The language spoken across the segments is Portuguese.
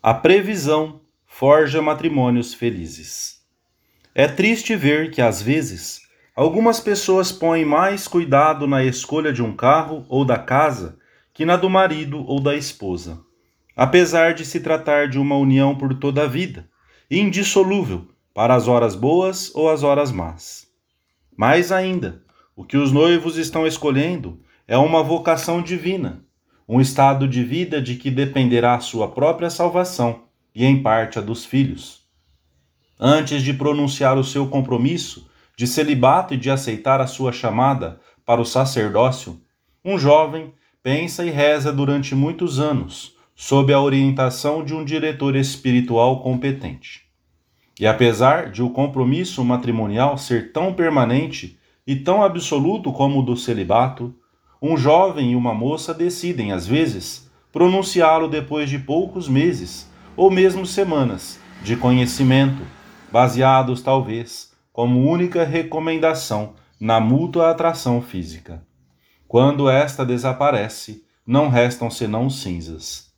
A previsão forja matrimônios felizes. É triste ver que, às vezes, algumas pessoas põem mais cuidado na escolha de um carro ou da casa que na do marido ou da esposa, apesar de se tratar de uma união por toda a vida, indissolúvel para as horas boas ou as horas más. Mais ainda, o que os noivos estão escolhendo é uma vocação divina um estado de vida de que dependerá a sua própria salvação e, em parte, a dos filhos. Antes de pronunciar o seu compromisso de celibato e de aceitar a sua chamada para o sacerdócio, um jovem pensa e reza durante muitos anos, sob a orientação de um diretor espiritual competente. E apesar de o compromisso matrimonial ser tão permanente e tão absoluto como o do celibato, um jovem e uma moça decidem, às vezes, pronunciá-lo depois de poucos meses ou mesmo semanas de conhecimento, baseados talvez como única recomendação na mútua atração física. Quando esta desaparece, não restam senão cinzas.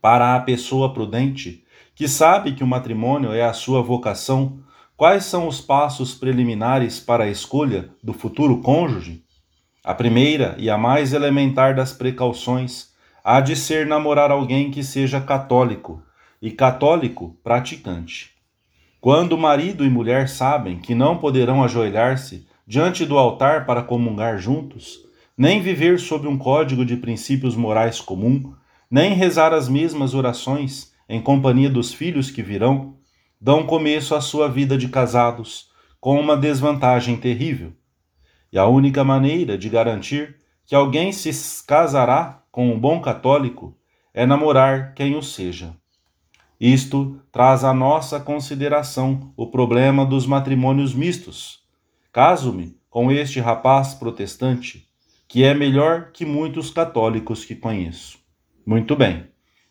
Para a pessoa prudente, que sabe que o matrimônio é a sua vocação, quais são os passos preliminares para a escolha do futuro cônjuge? A primeira e a mais elementar das precauções há de ser namorar alguém que seja católico, e católico praticante. Quando marido e mulher sabem que não poderão ajoelhar-se diante do altar para comungar juntos, nem viver sob um código de princípios morais comum, nem rezar as mesmas orações em companhia dos filhos que virão, dão começo à sua vida de casados com uma desvantagem terrível e a única maneira de garantir que alguém se casará com um bom católico é namorar quem o seja. Isto traz à nossa consideração o problema dos matrimônios mistos. Caso-me com este rapaz protestante, que é melhor que muitos católicos que conheço. Muito bem,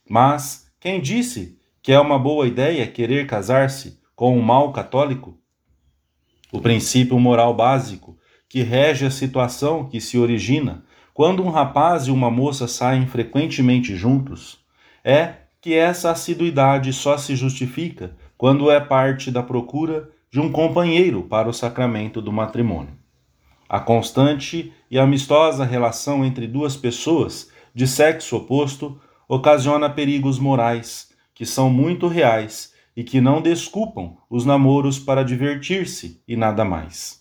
mas quem disse que é uma boa ideia querer casar-se com um mau católico? O princípio moral básico que rege a situação que se origina quando um rapaz e uma moça saem frequentemente juntos é que essa assiduidade só se justifica quando é parte da procura de um companheiro para o sacramento do matrimônio. A constante e amistosa relação entre duas pessoas de sexo oposto ocasiona perigos morais que são muito reais e que não desculpam os namoros para divertir-se e nada mais.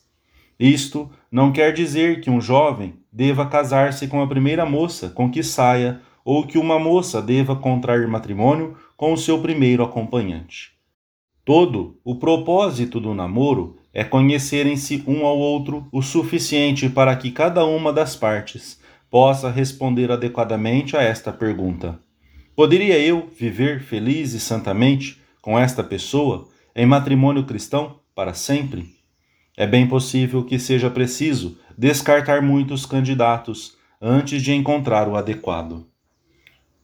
Isto não quer dizer que um jovem deva casar-se com a primeira moça com que saia ou que uma moça deva contrair matrimônio com o seu primeiro acompanhante. Todo o propósito do namoro é conhecerem-se um ao outro o suficiente para que cada uma das partes possa responder adequadamente a esta pergunta: Poderia eu viver feliz e santamente com esta pessoa em matrimônio cristão para sempre? É bem possível que seja preciso descartar muitos candidatos antes de encontrar o adequado.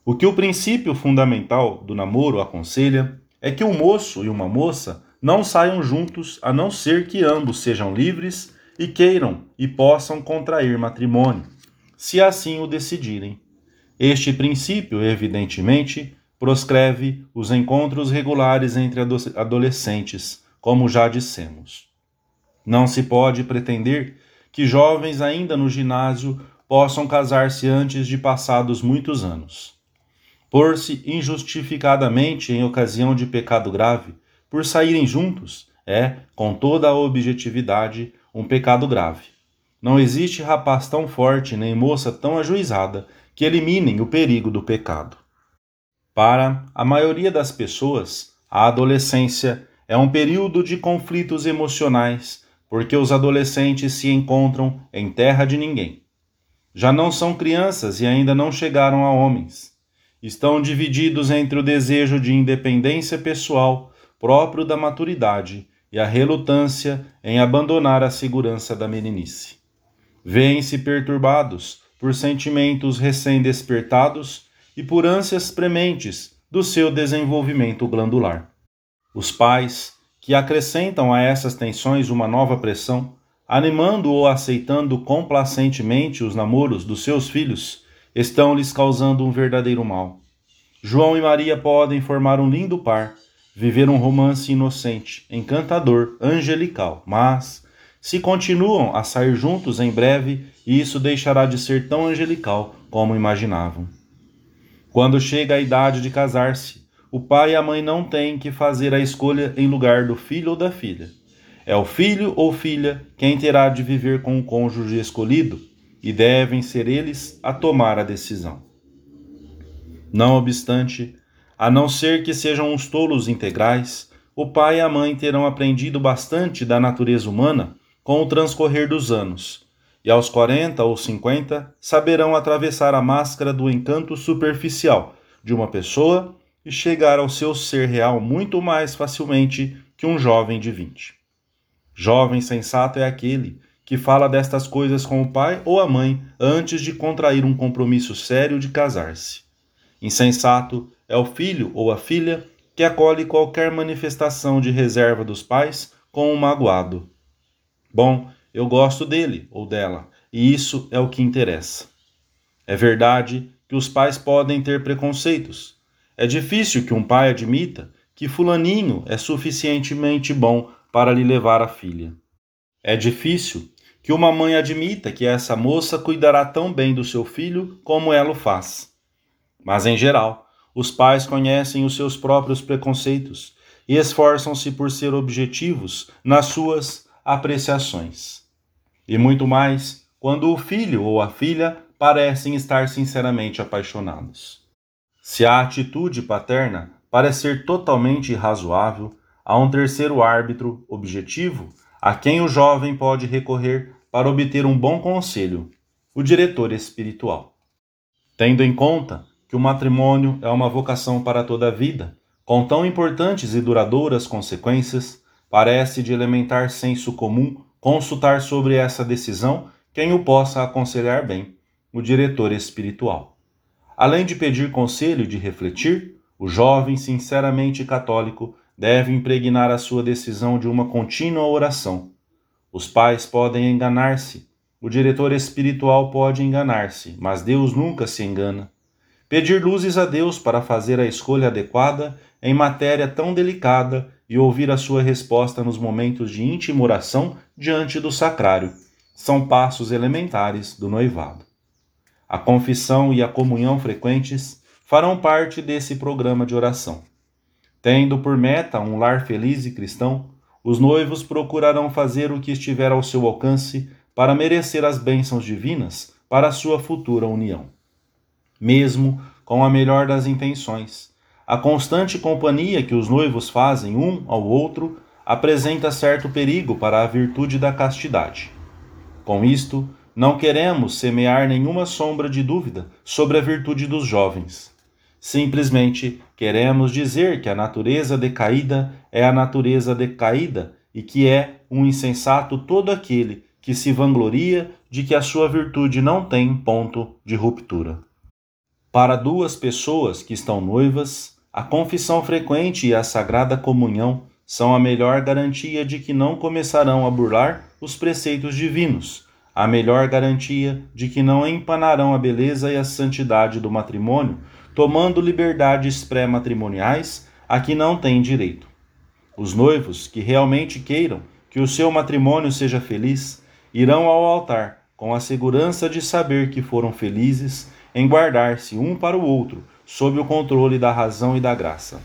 O que o princípio fundamental do namoro aconselha é que um moço e uma moça não saiam juntos a não ser que ambos sejam livres e queiram e possam contrair matrimônio, se assim o decidirem. Este princípio, evidentemente, proscreve os encontros regulares entre adolescentes, como já dissemos. Não se pode pretender que jovens ainda no ginásio possam casar-se antes de passados muitos anos. Por-se injustificadamente em ocasião de pecado grave, por saírem juntos, é, com toda a objetividade, um pecado grave. Não existe rapaz tão forte nem moça tão ajuizada que eliminem o perigo do pecado. Para a maioria das pessoas, a adolescência é um período de conflitos emocionais porque os adolescentes se encontram em terra de ninguém. Já não são crianças e ainda não chegaram a homens. Estão divididos entre o desejo de independência pessoal próprio da maturidade e a relutância em abandonar a segurança da meninice. Vêem-se perturbados por sentimentos recém-despertados e por ânsias prementes do seu desenvolvimento glandular. Os pais, que acrescentam a essas tensões uma nova pressão, animando ou aceitando complacentemente os namoros dos seus filhos, estão lhes causando um verdadeiro mal. João e Maria podem formar um lindo par, viver um romance inocente, encantador, angelical, mas se continuam a sair juntos em breve, isso deixará de ser tão angelical como imaginavam. Quando chega a idade de casar-se, o pai e a mãe não têm que fazer a escolha em lugar do filho ou da filha. É o filho ou filha quem terá de viver com o cônjuge escolhido e devem ser eles a tomar a decisão. Não obstante, a não ser que sejam uns tolos integrais, o pai e a mãe terão aprendido bastante da natureza humana com o transcorrer dos anos, e aos 40 ou 50 saberão atravessar a máscara do encanto superficial de uma pessoa e chegar ao seu ser real muito mais facilmente que um jovem de 20. Jovem sensato é aquele que fala destas coisas com o pai ou a mãe antes de contrair um compromisso sério de casar-se. Insensato é o filho ou a filha que acolhe qualquer manifestação de reserva dos pais com um magoado. Bom, eu gosto dele ou dela, e isso é o que interessa. É verdade que os pais podem ter preconceitos. É difícil que um pai admita que Fulaninho é suficientemente bom para lhe levar a filha. É difícil que uma mãe admita que essa moça cuidará tão bem do seu filho como ela o faz. Mas, em geral, os pais conhecem os seus próprios preconceitos e esforçam-se por ser objetivos nas suas apreciações. E muito mais quando o filho ou a filha parecem estar sinceramente apaixonados. Se a atitude paterna parecer totalmente irrazoável, a um terceiro árbitro objetivo a quem o jovem pode recorrer para obter um bom conselho, o diretor espiritual. Tendo em conta que o matrimônio é uma vocação para toda a vida, com tão importantes e duradouras consequências, parece de elementar senso comum consultar sobre essa decisão quem o possa aconselhar bem, o diretor espiritual. Além de pedir conselho e de refletir, o jovem sinceramente católico deve impregnar a sua decisão de uma contínua oração. Os pais podem enganar-se, o diretor espiritual pode enganar-se, mas Deus nunca se engana. Pedir luzes a Deus para fazer a escolha adequada em matéria tão delicada e ouvir a sua resposta nos momentos de íntima oração diante do sacrário são passos elementares do noivado. A confissão e a comunhão frequentes farão parte desse programa de oração. Tendo por meta um lar feliz e cristão, os noivos procurarão fazer o que estiver ao seu alcance para merecer as bênçãos divinas para a sua futura união. Mesmo com a melhor das intenções, a constante companhia que os noivos fazem um ao outro apresenta certo perigo para a virtude da castidade. Com isto, não queremos semear nenhuma sombra de dúvida sobre a virtude dos jovens. Simplesmente queremos dizer que a natureza decaída é a natureza decaída e que é um insensato todo aquele que se vangloria de que a sua virtude não tem ponto de ruptura. Para duas pessoas que estão noivas, a confissão frequente e a sagrada comunhão são a melhor garantia de que não começarão a burlar os preceitos divinos, a melhor garantia de que não empanarão a beleza e a santidade do matrimônio tomando liberdades pré-matrimoniais a que não têm direito. Os noivos que realmente queiram que o seu matrimônio seja feliz irão ao altar com a segurança de saber que foram felizes em guardar-se um para o outro sob o controle da razão e da graça.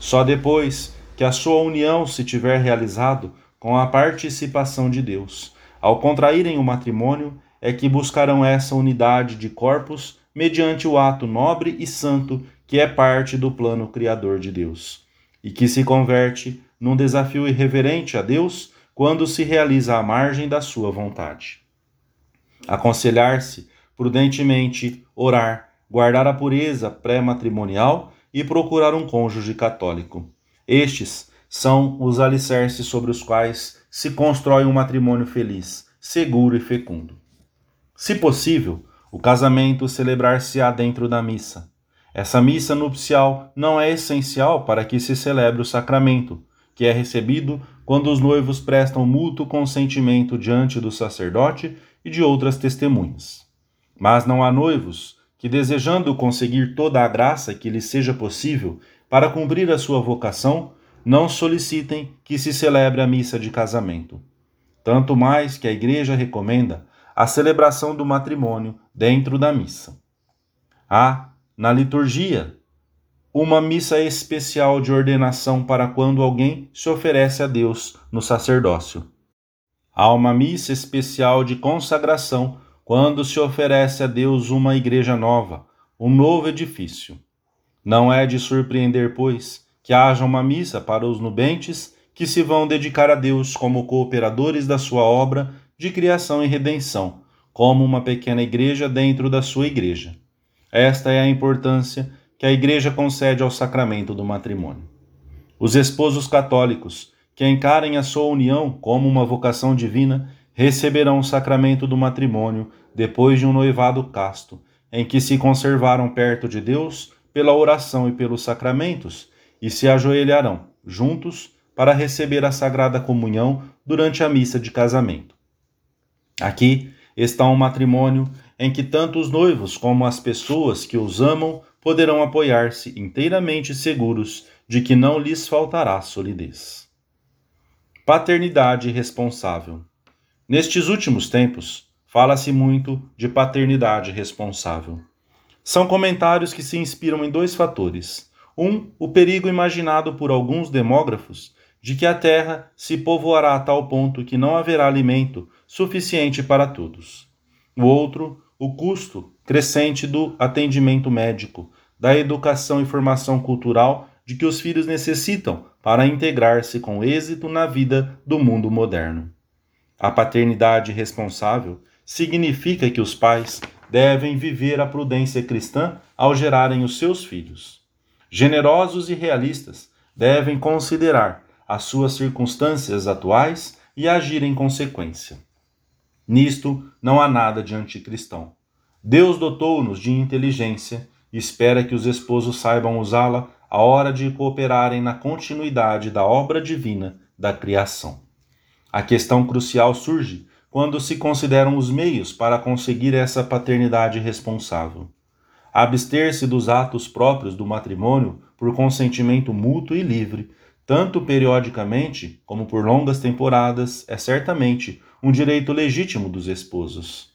Só depois que a sua união se tiver realizado com a participação de Deus, ao contraírem o matrimônio, é que buscarão essa unidade de corpos mediante o ato nobre e santo que é parte do plano criador de Deus, e que se converte num desafio irreverente a Deus quando se realiza à margem da sua vontade. Aconselhar-se prudentemente, orar, guardar a pureza pré-matrimonial e procurar um cônjuge católico. Estes são os alicerces sobre os quais se constrói um matrimônio feliz, seguro e fecundo. Se possível, o casamento celebrar-se-á dentro da missa. Essa missa nupcial não é essencial para que se celebre o sacramento, que é recebido quando os noivos prestam mútuo consentimento diante do sacerdote e de outras testemunhas. Mas não há noivos que, desejando conseguir toda a graça que lhes seja possível para cumprir a sua vocação, não solicitem que se celebre a missa de casamento. Tanto mais que a Igreja recomenda a celebração do matrimônio dentro da missa. Há, na liturgia, uma missa especial de ordenação para quando alguém se oferece a Deus no sacerdócio. Há uma missa especial de consagração quando se oferece a Deus uma igreja nova, um novo edifício. Não é de surpreender, pois, que haja uma missa para os nubentes que se vão dedicar a Deus como cooperadores da sua obra de criação e redenção, como uma pequena igreja dentro da sua igreja. Esta é a importância que a Igreja concede ao sacramento do matrimônio. Os esposos católicos, que encarem a sua união como uma vocação divina, receberão o sacramento do matrimônio depois de um noivado casto, em que se conservaram perto de Deus pela oração e pelos sacramentos, e se ajoelharão juntos para receber a sagrada comunhão durante a missa de casamento. Aqui está um matrimônio em que tanto os noivos como as pessoas que os amam poderão apoiar-se inteiramente seguros de que não lhes faltará solidez. Paternidade responsável. Nestes últimos tempos, fala-se muito de paternidade responsável. São comentários que se inspiram em dois fatores. Um, o perigo imaginado por alguns demógrafos de que a terra se povoará a tal ponto que não haverá alimento suficiente para todos. O outro, o custo crescente do atendimento médico, da educação e formação cultural de que os filhos necessitam para integrar-se com êxito na vida do mundo moderno. A paternidade responsável significa que os pais devem viver a prudência cristã ao gerarem os seus filhos. Generosos e realistas devem considerar as suas circunstâncias atuais e agir em consequência. Nisto não há nada de anticristão. Deus dotou-nos de inteligência e espera que os esposos saibam usá-la à hora de cooperarem na continuidade da obra divina da criação. A questão crucial surge quando se consideram os meios para conseguir essa paternidade responsável. Abster-se dos atos próprios do matrimônio por consentimento mútuo e livre, tanto periodicamente como por longas temporadas, é certamente um direito legítimo dos esposos.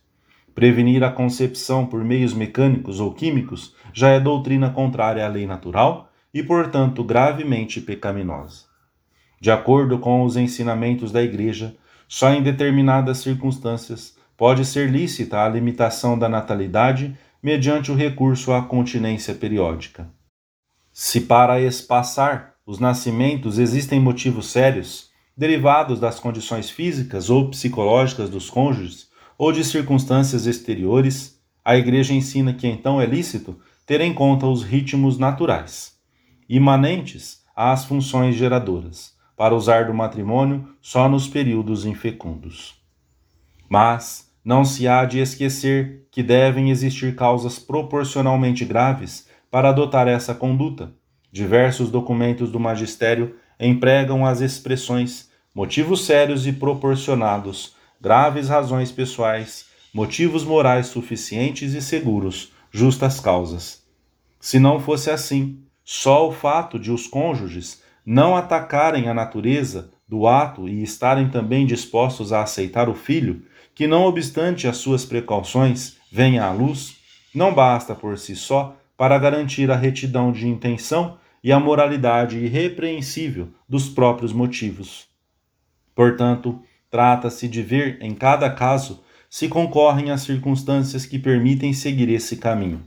Prevenir a concepção por meios mecânicos ou químicos já é doutrina contrária à lei natural e, portanto, gravemente pecaminosa. De acordo com os ensinamentos da Igreja, só em determinadas circunstâncias pode ser lícita a limitação da natalidade mediante o recurso à continência periódica. Se para espaçar os nascimentos existem motivos sérios, derivados das condições físicas ou psicológicas dos cônjuges, ou de circunstâncias exteriores, a Igreja ensina que então é lícito ter em conta os ritmos naturais, imanentes às funções geradoras, para usar do matrimônio só nos períodos infecundos. Mas não se há de esquecer que devem existir causas proporcionalmente graves para adotar essa conduta. Diversos documentos do magistério empregam as expressões motivos sérios e proporcionados graves razões pessoais, motivos morais suficientes e seguros, justas causas. Se não fosse assim, só o fato de os cônjuges não atacarem a natureza do ato e estarem também dispostos a aceitar o filho, que não obstante as suas precauções venha à luz, não basta por si só para garantir a retidão de intenção e a moralidade irrepreensível dos próprios motivos. Portanto, Trata-se de ver, em cada caso, se concorrem as circunstâncias que permitem seguir esse caminho.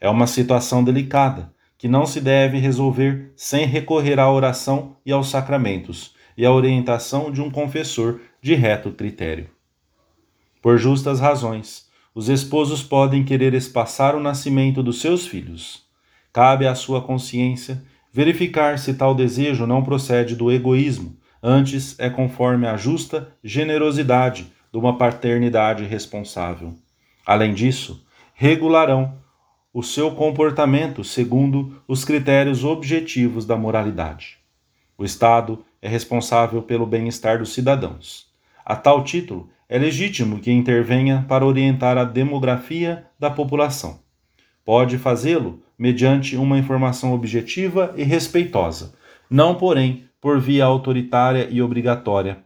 É uma situação delicada, que não se deve resolver sem recorrer à oração e aos sacramentos e à orientação de um confessor de reto critério. Por justas razões, os esposos podem querer espaçar o nascimento dos seus filhos. Cabe à sua consciência verificar se tal desejo não procede do egoísmo antes é conforme a justa generosidade de uma paternidade responsável. Além disso, regularão o seu comportamento segundo os critérios objetivos da moralidade. O Estado é responsável pelo bem-estar dos cidadãos. A tal título, é legítimo que intervenha para orientar a demografia da população. pode fazê-lo mediante uma informação objetiva e respeitosa, não, porém, por via autoritária e obrigatória.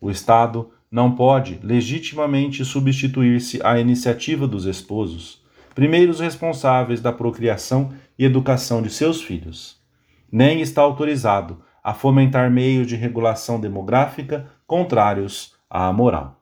O Estado não pode legitimamente substituir-se à iniciativa dos esposos, primeiros responsáveis da procriação e educação de seus filhos. Nem está autorizado a fomentar meios de regulação demográfica contrários à moral.